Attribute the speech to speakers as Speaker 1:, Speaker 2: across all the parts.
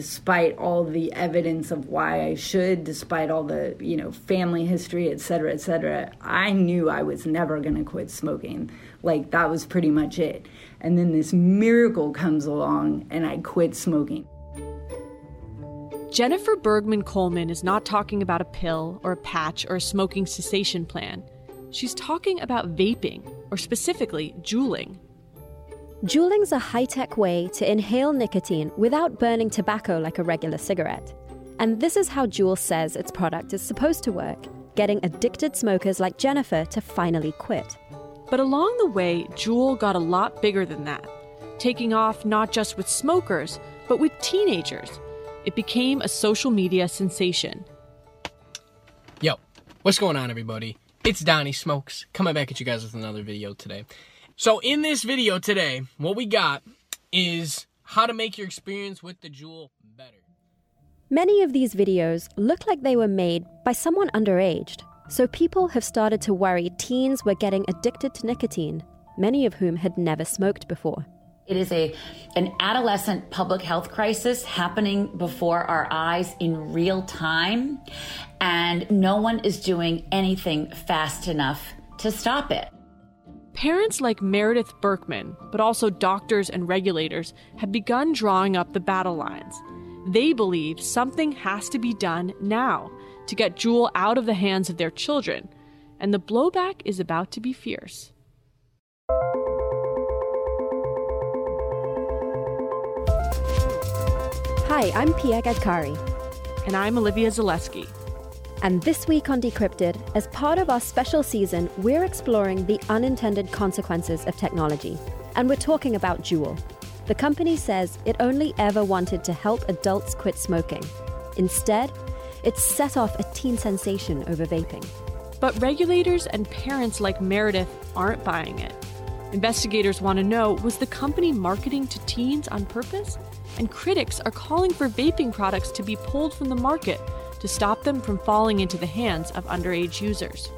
Speaker 1: despite all the evidence of why I should, despite all the, you know, family history, et cetera, et cetera, I knew I was never going to quit smoking. Like, that was pretty much it. And then this miracle comes along, and I quit smoking.
Speaker 2: Jennifer Bergman Coleman is not talking about a pill or a patch or a smoking cessation plan. She's talking about vaping, or specifically, juuling.
Speaker 3: Juuling's a high tech way to inhale nicotine without burning tobacco like a regular cigarette. And this is how Juul says its product is supposed to work, getting addicted smokers like Jennifer to finally quit.
Speaker 2: But along the way, Juul got a lot bigger than that, taking off not just with smokers, but with teenagers. It became a social media sensation.
Speaker 4: Yo, what's going on, everybody? It's Donnie Smokes coming back at you guys with another video today. So in this video today, what we got is how to make your experience with the Juul better.
Speaker 3: Many of these videos look like they were made by someone underaged, so people have started to worry teens were getting addicted to nicotine, many of whom had never smoked before.
Speaker 5: It is a an adolescent public health crisis happening before our eyes in real time and no one is doing anything fast enough to stop it.
Speaker 2: Parents like Meredith Berkman, but also doctors and regulators, have begun drawing up the battle lines. They believe something has to be done now to get Juul out of the hands of their children, and the blowback is about to be fierce.
Speaker 3: Hi, I'm Pia Gadkari.
Speaker 2: And I'm Olivia Zaleski.
Speaker 3: And this week on Decrypted, as part of our special season, we're exploring the unintended consequences of technology. And we're talking about Juul. The company says it only ever wanted to help adults quit smoking. Instead, it set off a teen sensation over vaping.
Speaker 2: But regulators and parents like Meredith aren't buying it. Investigators want to know was the company marketing to teens on purpose? And critics are calling for vaping products to be pulled from the market to stop them from falling into the hands of underage users.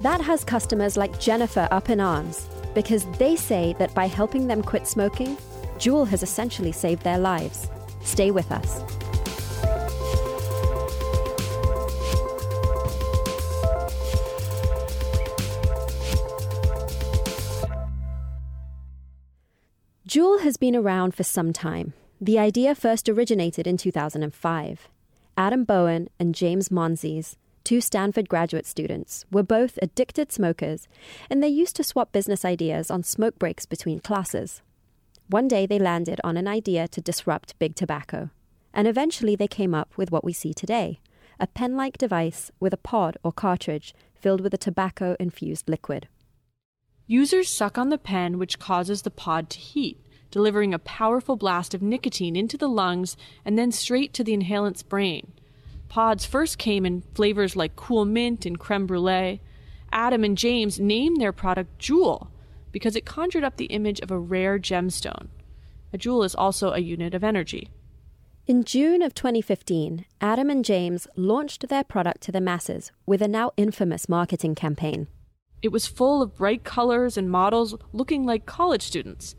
Speaker 3: That has customers like Jennifer up in arms because they say that by helping them quit smoking, Juul has essentially saved their lives. Stay with us. Juul has been around for some time. The idea first originated in 2005. Adam Bowen and James Monsees, two Stanford graduate students, were both addicted smokers, and they used to swap business ideas on smoke breaks between classes. One day they landed on an idea to disrupt big tobacco, and eventually they came up with what we see today a pen like device with a pod or cartridge filled with a tobacco infused liquid.
Speaker 2: Users suck on the pen, which causes the pod to heat delivering a powerful blast of nicotine into the lungs and then straight to the inhalant's brain. Pods first came in flavors like cool mint and creme brulee. Adam and James named their product Juul because it conjured up the image of a rare gemstone. A joule is also a unit of energy.
Speaker 3: In June of 2015, Adam and James launched their product to the masses with a now infamous marketing campaign.
Speaker 2: It was full of bright colors and models looking like college students.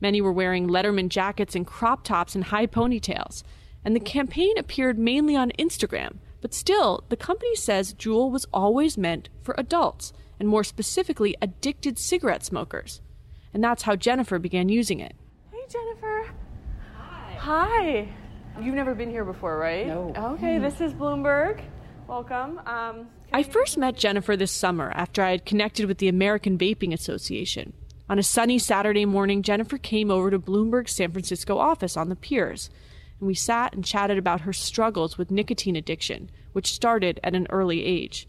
Speaker 2: Many were wearing Letterman jackets and crop tops and high ponytails. And the campaign appeared mainly on Instagram. But still, the company says Juul was always meant for adults, and more specifically, addicted cigarette smokers. And that's how Jennifer began using it. Hey, Jennifer.
Speaker 6: Hi.
Speaker 2: Hi. You've never been here before, right?
Speaker 6: No.
Speaker 2: Okay, this is Bloomberg. Welcome. Um, I first met Jennifer this summer after I had connected with the American Vaping Association. On a sunny Saturday morning, Jennifer came over to Bloomberg's San Francisco office on the piers, and we sat and chatted about her struggles with nicotine addiction, which started at an early age.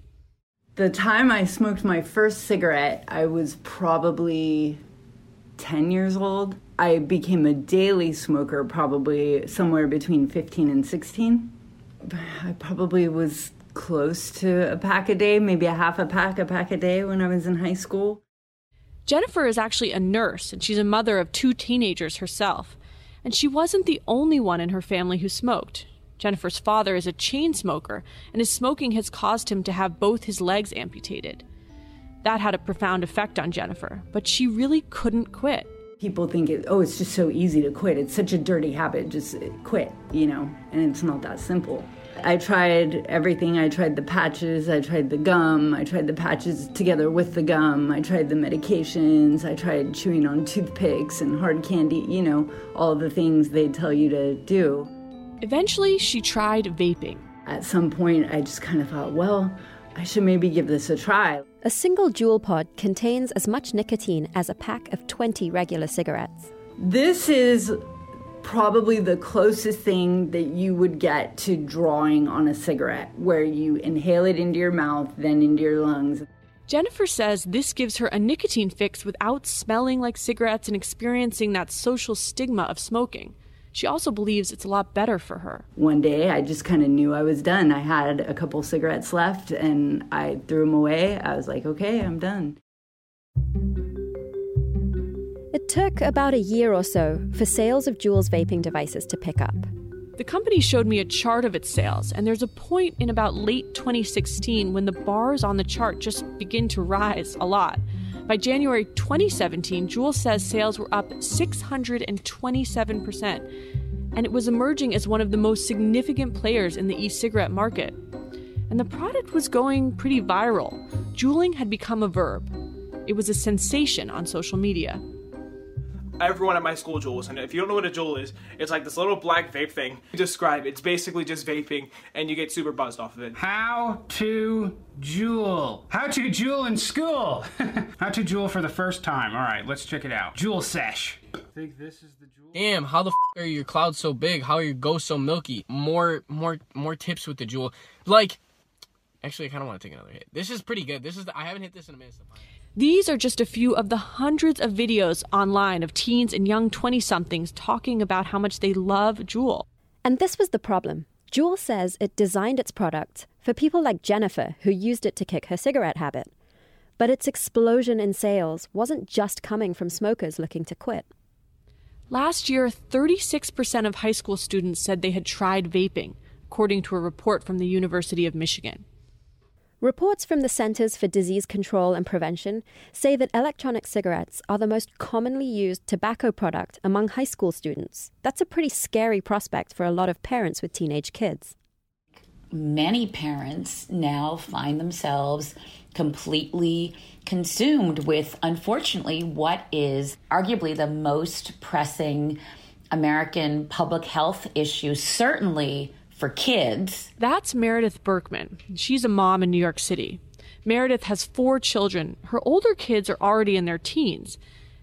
Speaker 1: The time I smoked my first cigarette, I was probably 10 years old. I became a daily smoker probably somewhere between 15 and 16. I probably was close to a pack a day, maybe a half a pack, a pack a day when I was in high school.
Speaker 2: Jennifer is actually a nurse, and she's a mother of two teenagers herself. And she wasn't the only one in her family who smoked. Jennifer's father is a chain smoker, and his smoking has caused him to have both his legs amputated. That had a profound effect on Jennifer, but she really couldn't quit.
Speaker 1: People think, it, oh, it's just so easy to quit. It's such a dirty habit. Just quit, you know, and it's not that simple. I tried everything. I tried the patches, I tried the gum, I tried the patches together with the gum, I tried the medications, I tried chewing on toothpicks and hard candy, you know, all the things they tell you to do.
Speaker 2: Eventually, she tried vaping.
Speaker 1: At some point, I just kind of thought, well, I should maybe give this a try.
Speaker 3: A single Juul pod contains as much nicotine as a pack of 20 regular cigarettes.
Speaker 1: This is probably the closest thing that you would get to drawing on a cigarette, where you inhale it into your mouth, then into your lungs.
Speaker 2: Jennifer says this gives her a nicotine fix without smelling like cigarettes and experiencing that social stigma of smoking. She also believes it's a lot better for her.
Speaker 1: One day I just kind of knew I was done. I had a couple cigarettes left and I threw them away. I was like, okay, I'm done.
Speaker 3: It took about a year or so for sales of Juul's vaping devices to pick up.
Speaker 2: The company showed me a chart of its sales, and there's a point in about late 2016 when the bars on the chart just begin to rise a lot. By January 2017, Juul says sales were up 627%, and it was emerging as one of the most significant players in the e cigarette market. And the product was going pretty viral. Juuling had become a verb, it was a sensation on social media
Speaker 6: everyone at my school Juuls. And if you don't know what a Juul is, it's like this little black vape thing. Describe it's basically just vaping and you get super buzzed off of it.
Speaker 7: How to Juul. How to Juul in school. how to Juul for the first time. All right, let's check it out. Juul sesh.
Speaker 4: Think this is the Juul? Damn, how the f- are your clouds so big? How are your ghosts so milky? More, more, more tips with the Juul. Like, actually, I kind of want to take another hit. This is pretty good. This is the, I haven't hit this in a minute.
Speaker 2: These are just a few of the hundreds of videos online of teens and young 20 somethings talking about how much they love Juul.
Speaker 3: And this was the problem. Juul says it designed its product for people like Jennifer, who used it to kick her cigarette habit. But its explosion in sales wasn't just coming from smokers looking to quit.
Speaker 2: Last year, 36% of high school students said they had tried vaping, according to a report from the University of Michigan.
Speaker 3: Reports from the Centers for Disease Control and Prevention say that electronic cigarettes are the most commonly used tobacco product among high school students. That's a pretty scary prospect for a lot of parents with teenage kids.
Speaker 5: Many parents now find themselves completely consumed with, unfortunately, what is arguably the most pressing American public health issue, certainly for kids.
Speaker 2: That's Meredith Berkman. She's a mom in New York City. Meredith has four children. Her older kids are already in their teens.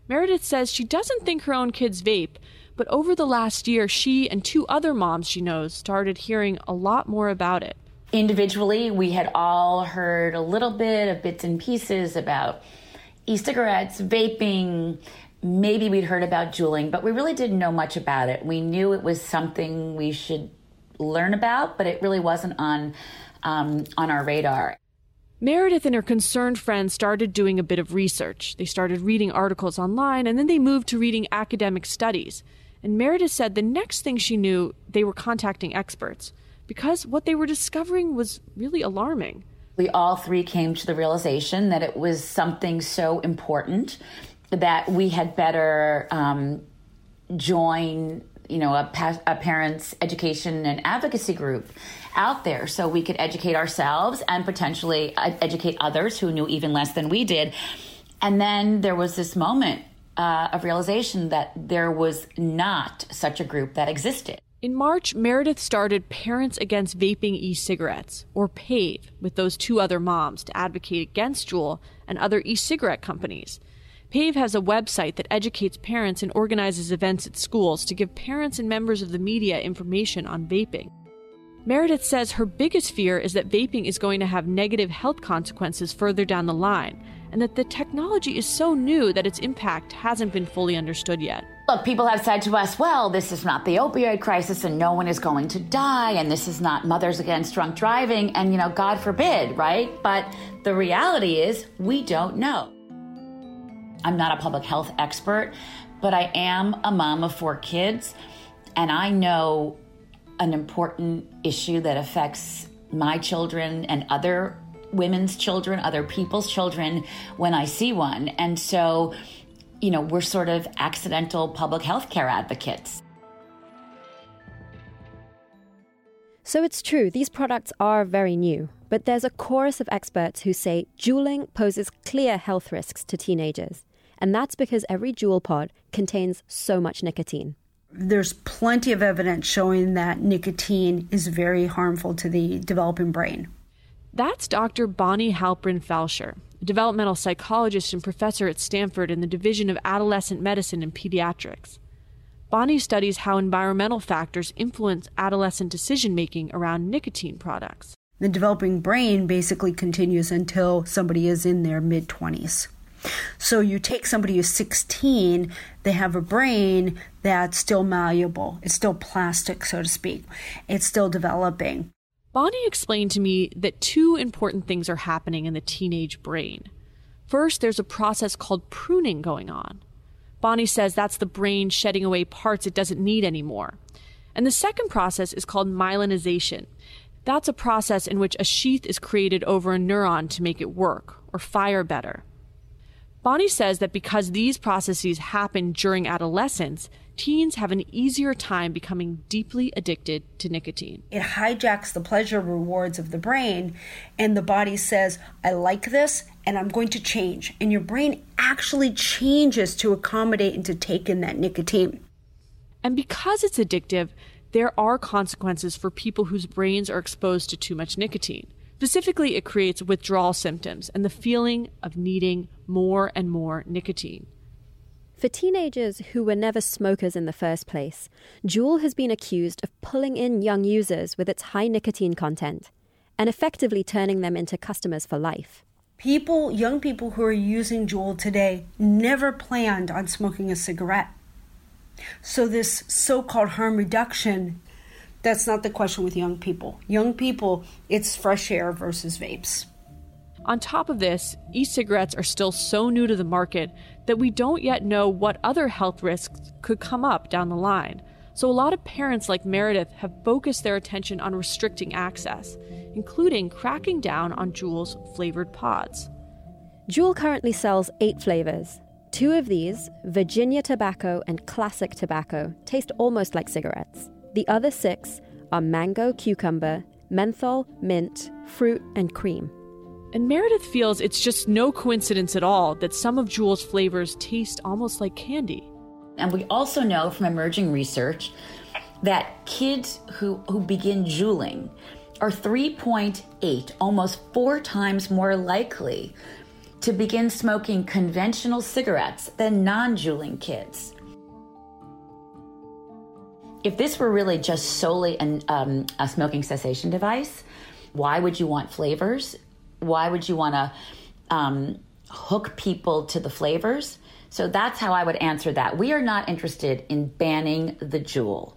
Speaker 2: Meredith says she doesn't think her own kids vape, but over the last year, she and two other moms she knows started hearing a lot more about it.
Speaker 5: Individually, we had all heard a little bit of bits and pieces about e cigarettes, vaping. Maybe we'd heard about juuling, but we really didn't know much about it. We knew it was something we should learn about, but it really wasn't on um, on our radar.
Speaker 2: Meredith and her concerned friends started doing a bit of research. They started reading articles online, and then they moved to reading academic studies. And Meredith said the next thing she knew, they were contacting experts because what they were discovering was really alarming.
Speaker 5: We all three came to the realization that it was something so important that we had better um, join you know a, pa- a parents education and advocacy group out there so we could educate ourselves and potentially educate others who knew even less than we did and then there was this moment uh, of realization that there was not such a group that existed
Speaker 2: in March, Meredith started Parents Against Vaping E Cigarettes, or PAVE, with those two other moms to advocate against Juul and other e cigarette companies. PAVE has a website that educates parents and organizes events at schools to give parents and members of the media information on vaping. Meredith says her biggest fear is that vaping is going to have negative health consequences further down the line, and that the technology is so new that its impact hasn't been fully understood yet.
Speaker 5: Look, people have said to us, well, this is not the opioid crisis and no one is going to die, and this is not Mothers Against Drunk Driving, and, you know, God forbid, right? But the reality is, we don't know. I'm not a public health expert, but I am a mom of four kids, and I know an important issue that affects my children and other women's children, other people's children when I see one. And so, you know, we're sort of accidental public health care advocates.
Speaker 3: So it's true, these products are very new, but there's a chorus of experts who say juuling poses clear health risks to teenagers. And that's because every Juul pod contains so much nicotine.
Speaker 8: There's plenty of evidence showing that nicotine is very harmful to the developing brain.
Speaker 2: That's Dr. Bonnie Halpern Felsher, a developmental psychologist and professor at Stanford in the Division of Adolescent Medicine and Pediatrics. Bonnie studies how environmental factors influence adolescent decision making around nicotine products.
Speaker 8: The developing brain basically continues until somebody is in their mid 20s. So you take somebody who's 16, they have a brain that's still malleable. It's still plastic, so to speak. It's still developing.
Speaker 2: Bonnie explained to me that two important things are happening in the teenage brain. First, there's a process called pruning going on. Bonnie says that's the brain shedding away parts it doesn't need anymore. And the second process is called myelinization. That's a process in which a sheath is created over a neuron to make it work or fire better. Bonnie says that because these processes happen during adolescence, teens have an easier time becoming deeply addicted to nicotine.
Speaker 8: It hijacks the pleasure rewards of the brain, and the body says, I like this and I'm going to change. And your brain actually changes to accommodate and to take in that nicotine.
Speaker 2: And because it's addictive, there are consequences for people whose brains are exposed to too much nicotine. Specifically, it creates withdrawal symptoms and the feeling of needing more and more nicotine.
Speaker 3: For teenagers who were never smokers in the first place, Juul has been accused of pulling in young users with its high nicotine content and effectively turning them into customers for life.
Speaker 8: People, young people who are using Juul today, never planned on smoking a cigarette. So, this so called harm reduction, that's not the question with young people. Young people, it's fresh air versus vapes.
Speaker 2: On top of this, e cigarettes are still so new to the market that we don't yet know what other health risks could come up down the line. So, a lot of parents like Meredith have focused their attention on restricting access, including cracking down on Juul's flavored pods.
Speaker 3: Juul currently sells eight flavors. Two of these, Virginia tobacco and classic tobacco, taste almost like cigarettes. The other six are mango, cucumber, menthol, mint, fruit, and cream.
Speaker 2: And Meredith feels it's just no coincidence at all that some of Juul's flavors taste almost like candy.
Speaker 5: And we also know from emerging research that kids who, who begin juuling are 3.8, almost four times more likely to begin smoking conventional cigarettes than non juuling kids. If this were really just solely an, um, a smoking cessation device, why would you want flavors? Why would you want to um, hook people to the flavors? So that's how I would answer that. We are not interested in banning the Juul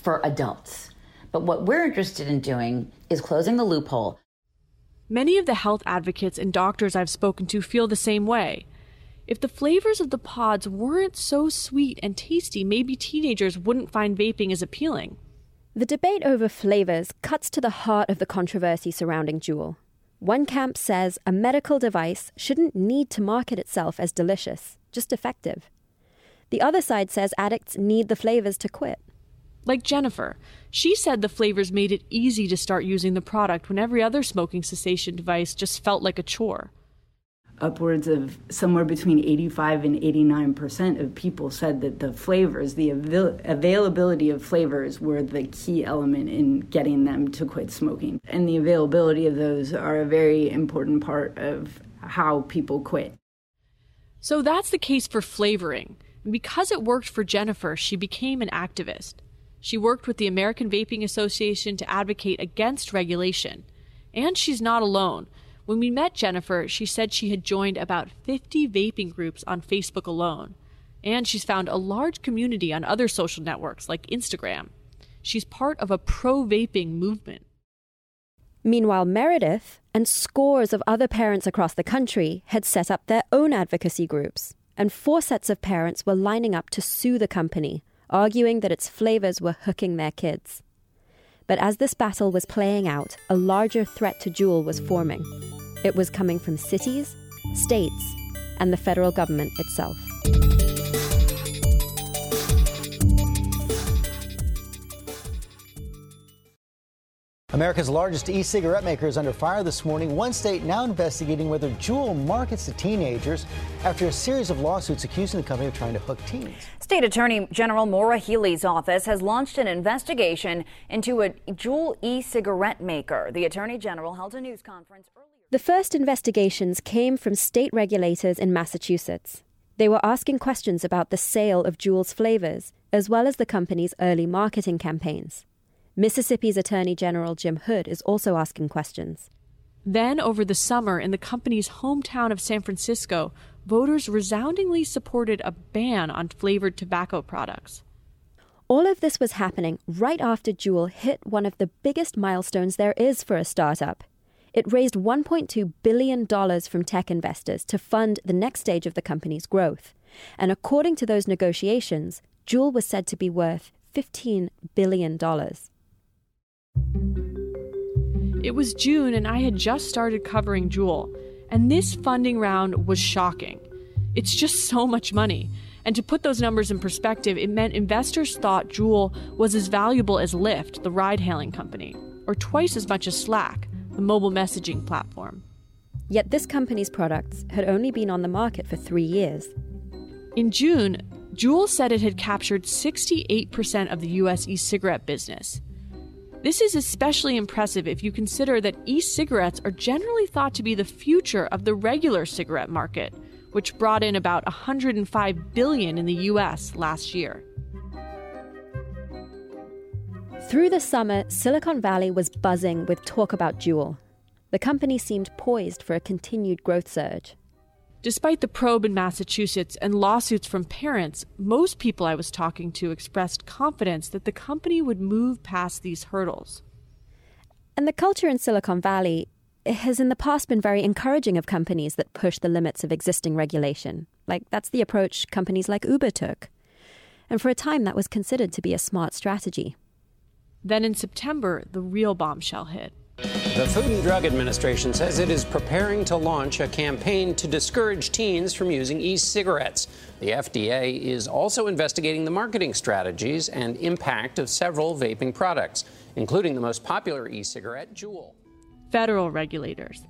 Speaker 5: for adults. But what we're interested in doing is closing the loophole.
Speaker 2: Many of the health advocates and doctors I've spoken to feel the same way. If the flavors of the pods weren't so sweet and tasty, maybe teenagers wouldn't find vaping as appealing.
Speaker 3: The debate over flavors cuts to the heart of the controversy surrounding Juul. One camp says a medical device shouldn't need to market itself as delicious just effective. The other side says addicts need the flavors to quit.
Speaker 2: Like Jennifer, she said the flavors made it easy to start using the product when every other smoking cessation device just felt like a chore.
Speaker 1: Upwards of somewhere between 85 and 89 percent of people said that the flavors, the avail- availability of flavors, were the key element in getting them to quit smoking. And the availability of those are a very important part of how people quit.
Speaker 2: So that's the case for flavoring. And because it worked for Jennifer, she became an activist. She worked with the American Vaping Association to advocate against regulation. And she's not alone. When we met Jennifer, she said she had joined about 50 vaping groups on Facebook alone. And she's found a large community on other social networks like Instagram. She's part of a pro vaping movement.
Speaker 3: Meanwhile, Meredith and scores of other parents across the country had set up their own advocacy groups, and four sets of parents were lining up to sue the company, arguing that its flavors were hooking their kids. But as this battle was playing out, a larger threat to Juul was forming. It was coming from cities, states, and the federal government itself.
Speaker 9: America's largest e cigarette maker is under fire this morning. One state now investigating whether Juul markets to teenagers after a series of lawsuits accusing the company of trying to hook teens.
Speaker 10: State Attorney General Maura Healey's office has launched an investigation into a Juul e cigarette maker. The Attorney General held a news conference earlier.
Speaker 3: The first investigations came from state regulators in Massachusetts. They were asking questions about the sale of Juul's flavors, as well as the company's early marketing campaigns. Mississippi's Attorney General Jim Hood is also asking questions.
Speaker 2: Then, over the summer, in the company's hometown of San Francisco, voters resoundingly supported a ban on flavored tobacco products.
Speaker 3: All of this was happening right after Juul hit one of the biggest milestones there is for a startup. It raised $1.2 billion from tech investors to fund the next stage of the company's growth. And according to those negotiations, Juul was said to be worth $15 billion.
Speaker 2: It was June, and I had just started covering Juul, and this funding round was shocking. It's just so much money. And to put those numbers in perspective, it meant investors thought Juul was as valuable as Lyft, the ride hailing company, or twice as much as Slack, the mobile messaging platform.
Speaker 3: Yet this company's products had only been on the market for three years.
Speaker 2: In June, Juul said it had captured 68% of the US e cigarette business. This is especially impressive if you consider that e cigarettes are generally thought to be the future of the regular cigarette market, which brought in about 105 billion in the US last year.
Speaker 3: Through the summer, Silicon Valley was buzzing with talk about Juul. The company seemed poised for a continued growth surge.
Speaker 2: Despite the probe in Massachusetts and lawsuits from parents, most people I was talking to expressed confidence that the company would move past these hurdles.
Speaker 3: And the culture in Silicon Valley has in the past been very encouraging of companies that push the limits of existing regulation. Like, that's the approach companies like Uber took. And for a time, that was considered to be a smart strategy.
Speaker 2: Then in September, the real bombshell hit.
Speaker 11: The Food and Drug Administration says it is preparing to launch a campaign to discourage teens from using e cigarettes. The FDA is also investigating the marketing strategies and impact of several vaping products, including the most popular e cigarette, Juul.
Speaker 2: Federal regulators.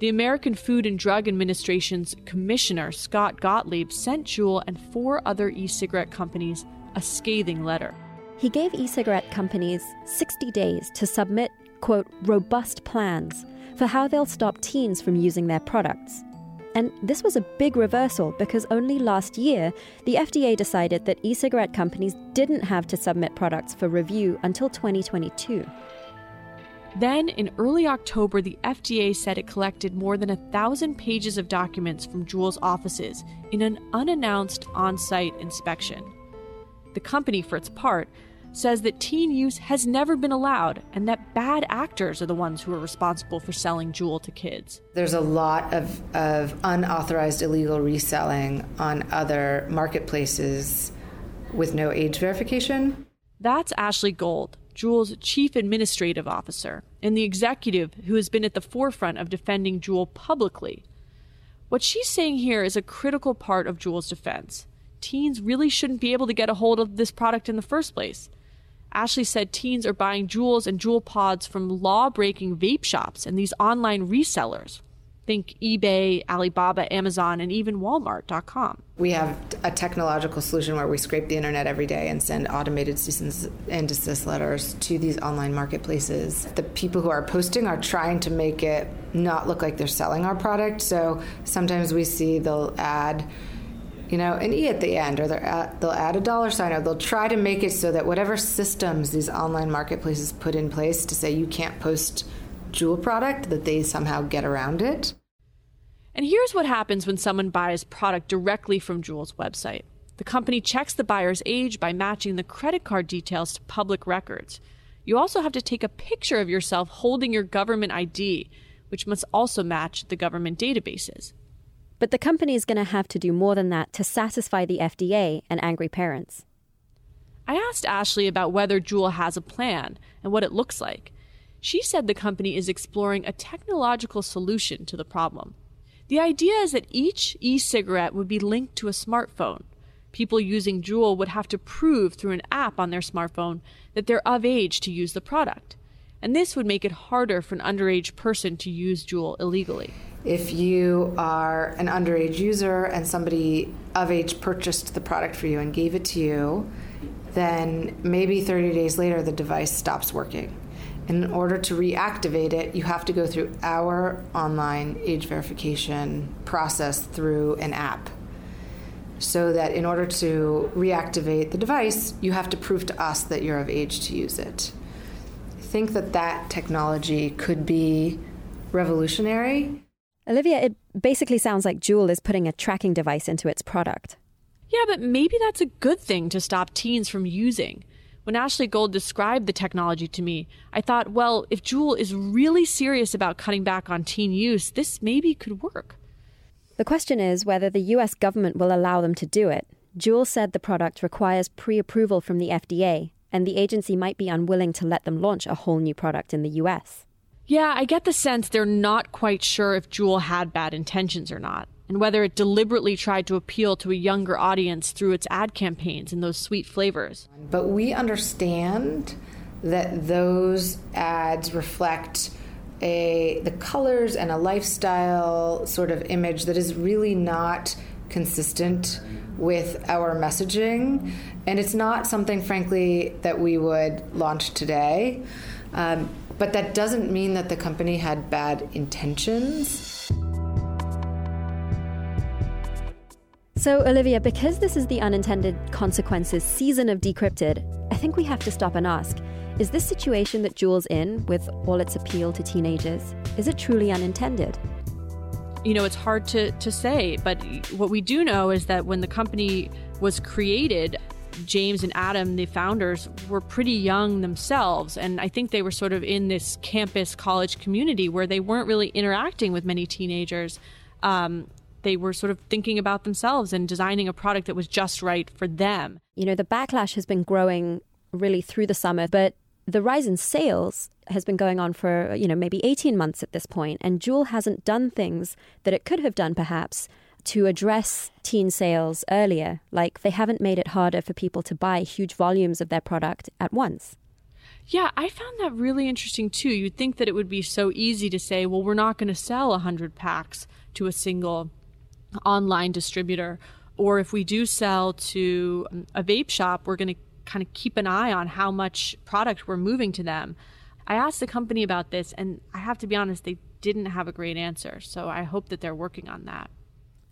Speaker 2: The American Food and Drug Administration's Commissioner, Scott Gottlieb, sent Juul and four other e cigarette companies a scathing letter.
Speaker 3: He gave e cigarette companies 60 days to submit quote, robust plans for how they'll stop teens from using their products. And this was a big reversal because only last year, the FDA decided that e cigarette companies didn't have to submit products for review until 2022.
Speaker 2: Then, in early October, the FDA said it collected more than a thousand pages of documents from Juul's offices in an unannounced on site inspection. The company, for its part, says that teen use has never been allowed and that bad actors are the ones who are responsible for selling Juul to kids.
Speaker 12: There's a lot of, of unauthorized illegal reselling on other marketplaces with no age verification.
Speaker 2: That's Ashley Gold, Juul's chief administrative officer, and the executive who has been at the forefront of defending Juul publicly. What she's saying here is a critical part of Juul's defense. Teens really shouldn't be able to get a hold of this product in the first place. Ashley said teens are buying Juuls and Juul pods from law breaking vape shops and these online resellers. Think eBay, Alibaba, Amazon, and even Walmart.com.
Speaker 12: We have a technological solution where we scrape the internet every day and send automated cease and desist letters to these online marketplaces. The people who are posting are trying to make it not look like they're selling our product. So sometimes we see they'll add you know, an E at the end, or at, they'll add a dollar sign, or they'll try to make it so that whatever systems these online marketplaces put in place to say you can't post Juul product, that they somehow get around it.
Speaker 2: And here's what happens when someone buys product directly from Juul's website. The company checks the buyer's age by matching the credit card details to public records. You also have to take a picture of yourself holding your government ID, which must also match the government databases.
Speaker 3: But the company is going to have to do more than that to satisfy the FDA and angry parents.
Speaker 2: I asked Ashley about whether Juul has a plan and what it looks like. She said the company is exploring a technological solution to the problem. The idea is that each e cigarette would be linked to a smartphone. People using Juul would have to prove through an app on their smartphone that they're of age to use the product. and this would make it harder for an underage person to use Juul illegally.
Speaker 12: If you are an underage user and somebody of age purchased the product for you and gave it to you, then maybe 30 days later the device stops working. In order to reactivate it, you have to go through our online age verification process through an app. So that in order to reactivate the device, you have to prove to us that you're of age to use it. I think that that technology could be revolutionary.
Speaker 3: Olivia, it basically sounds like Juul is putting a tracking device into its product.
Speaker 2: Yeah, but maybe that's a good thing to stop teens from using. When Ashley Gold described the technology to me, I thought, well, if Juul is really serious about cutting back on teen use, this maybe could work.
Speaker 3: The question is whether the US government will allow them to do it. Juul said the product requires pre approval from the FDA, and the agency might be unwilling to let them launch a whole new product in the US.
Speaker 2: Yeah, I get the sense they're not quite sure if Juul had bad intentions or not, and whether it deliberately tried to appeal to a younger audience through its ad campaigns and those sweet flavors.
Speaker 12: But we understand that those ads reflect a the colors and a lifestyle sort of image that is really not consistent with our messaging and it's not something frankly that we would launch today um, but that doesn't mean that the company had bad intentions.
Speaker 3: So, Olivia, because this is the unintended consequences season of Decrypted, I think we have to stop and ask is this situation that Juul's in, with all its appeal to teenagers, is it truly unintended?
Speaker 2: You know, it's hard to, to say, but what we do know is that when the company was created, James and Adam, the founders, were pretty young themselves. And I think they were sort of in this campus college community where they weren't really interacting with many teenagers. Um, they were sort of thinking about themselves and designing a product that was just right for them.
Speaker 3: You know, the backlash has been growing really through the summer, but the rise in sales has been going on for, you know, maybe 18 months at this point, and Juul hasn't done things that it could have done perhaps to address teen sales earlier. Like they haven't made it harder for people to buy huge volumes of their product at once.
Speaker 2: Yeah, I found that really interesting too. You'd think that it would be so easy to say, well, we're not going to sell 100 packs to a single online distributor. Or if we do sell to um, a vape shop, we're going to kind of keep an eye on how much product we're moving to them. I asked the company about this, and I have to be honest, they didn't have a great answer. So I hope that they're working on that.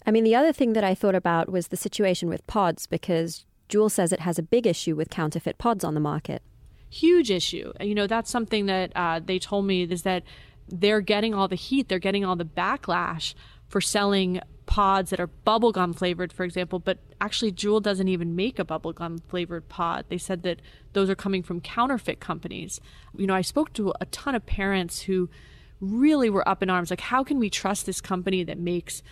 Speaker 3: I mean, the other thing that I thought about was the situation with pods because Juul says it has a big issue with counterfeit pods on the market.
Speaker 2: Huge issue. You know, that's something that uh, they told me is that they're getting all the heat, they're getting all the backlash for selling pods that are bubblegum flavored, for example, but actually Juul doesn't even make a bubblegum flavored pod. They said that those are coming from counterfeit companies. You know, I spoke to a ton of parents who really were up in arms like how can we trust this company that makes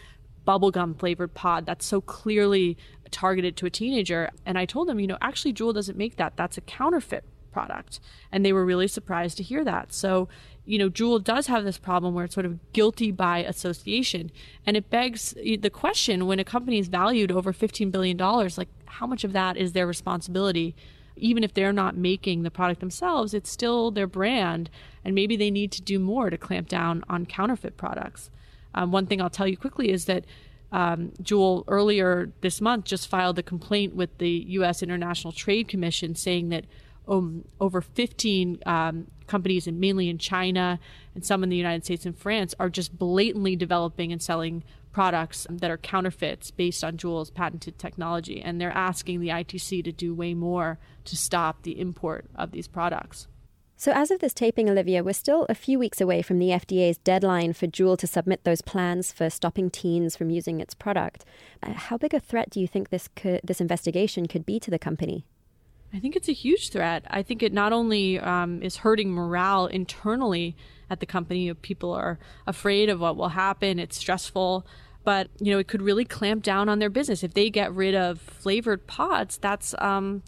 Speaker 2: bubblegum flavored pod that's so clearly targeted to a teenager. And I told them, you know, actually, Juul doesn't make that. That's a counterfeit product. And they were really surprised to hear that. So, you know, Juul does have this problem where it's sort of guilty by association. And it begs the question when a company is valued over $15 billion, like how much of that is their responsibility? Even if they're not making the product themselves, it's still their brand. And maybe they need to do more to clamp down on counterfeit products. Um, one thing I'll tell you quickly is that um, Juul earlier this month just filed a complaint with the U.S. International Trade Commission saying that um, over 15 um, companies, and mainly in China and some in the United States and France, are just blatantly developing and selling products that are counterfeits based on Juul's patented technology. And they're asking the ITC to do way more to stop the import of these products.
Speaker 3: So, as of this taping, Olivia, we're still a few weeks away from the FDA's deadline for Juul to submit those plans for stopping teens from using its product. Uh, how big a threat do you think this could, this investigation could be to the company?
Speaker 2: I think it's a huge threat. I think it not only um, is hurting morale internally at the company, people are afraid of what will happen. It's stressful, but you know it could really clamp down on their business if they get rid of flavored pods. That's um,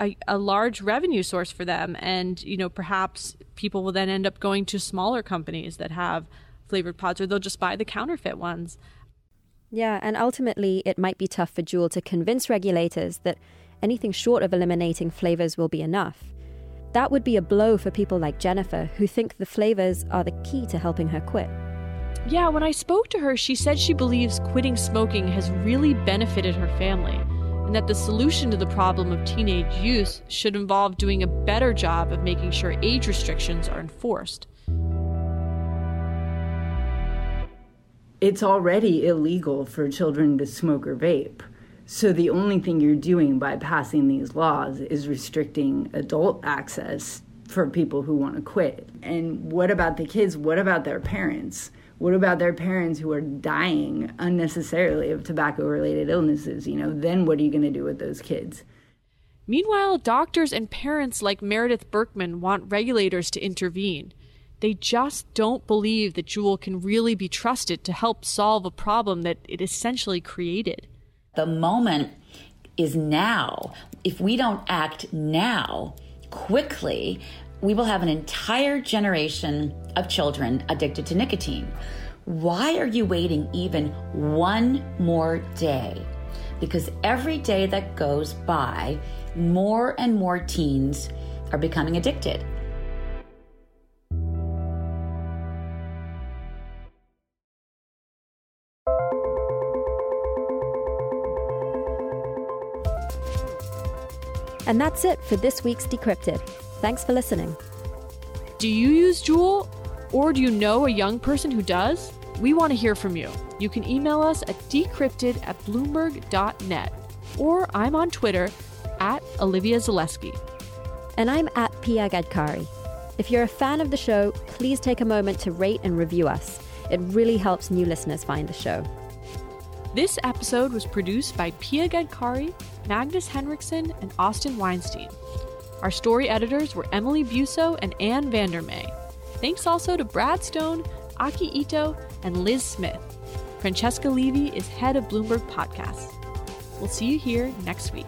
Speaker 2: a, a, large revenue source for them. And you know perhaps people will then end up going to smaller companies that have flavored pods or they'll just buy the counterfeit ones.
Speaker 3: Yeah and ultimately it might be tough for Juul to convince regulators that anything short of eliminating flavors will be enough. That would be a blow for people like Jennifer, who think the flavors are the key to helping her quit.
Speaker 2: Yeah, when I spoke to her, she said she believes quitting smoking has really benefited her family, and that the solution to the problem of teenage use should involve doing a better job of making sure age restrictions are enforced.
Speaker 1: It's already illegal for children to smoke or vape. So the only thing you're doing by passing these laws is restricting adult access for people who want to quit. And what about the kids? What about their parents? What about their parents who are dying unnecessarily of tobacco related illnesses? You know, then what are you going to do with those kids?
Speaker 2: Meanwhile, doctors and parents like Meredith Berkman want regulators to intervene. They just don't believe that Juul can really be trusted to help solve a problem that it essentially created.
Speaker 5: The moment is now. If we don't act now, quickly, we will have an entire generation of children addicted to nicotine. Why are you waiting even one more day? Because every day that goes by, more and more teens are becoming addicted.
Speaker 3: And that's it for this week's Decrypted. Thanks for listening.
Speaker 2: Do you use Juul? Or do you know a young person who does? We want to hear from you. You can email us at decrypted at bloomberg.net. Or I'm on Twitter at Olivia Zaleski.
Speaker 3: And I'm at Pia Gadkari. If you're a fan of the show, please take a moment to rate and review us. It really helps new listeners find the show.
Speaker 2: This episode was produced by Pia Gadkari, Magnus Henriksen, and Austin Weinstein. Our story editors were Emily Biuso and Anne Vandermeer. Thanks also to Brad Stone, Aki Ito, and Liz Smith. Francesca Levy is head of Bloomberg Podcasts. We'll see you here next week.